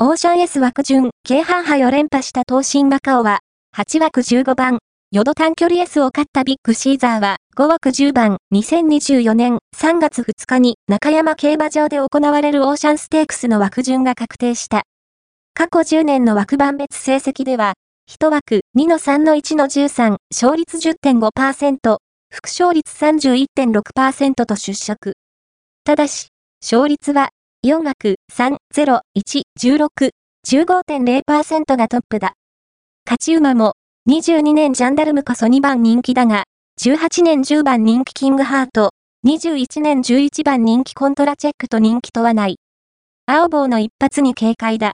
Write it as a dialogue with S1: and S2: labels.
S1: オーシャン S 枠順、京阪杯を連覇した東進マカオは、8枠15番、ヨド短距離 S を勝ったビッグシーザーは、5枠10番、2024年3月2日に中山競馬場で行われるオーシャンステークスの枠順が確定した。過去10年の枠番別成績では、1枠2の3の1の13、勝率10.5%、副勝率31.6%と出色。ただし、勝率は4枠3、0、1、16、15.0%がトップだ。勝ち馬も22年ジャンダルムこそ2番人気だが、18年10番人気キングハート、21年11番人気コントラチェックと人気とはない。青棒の一発に警戒だ。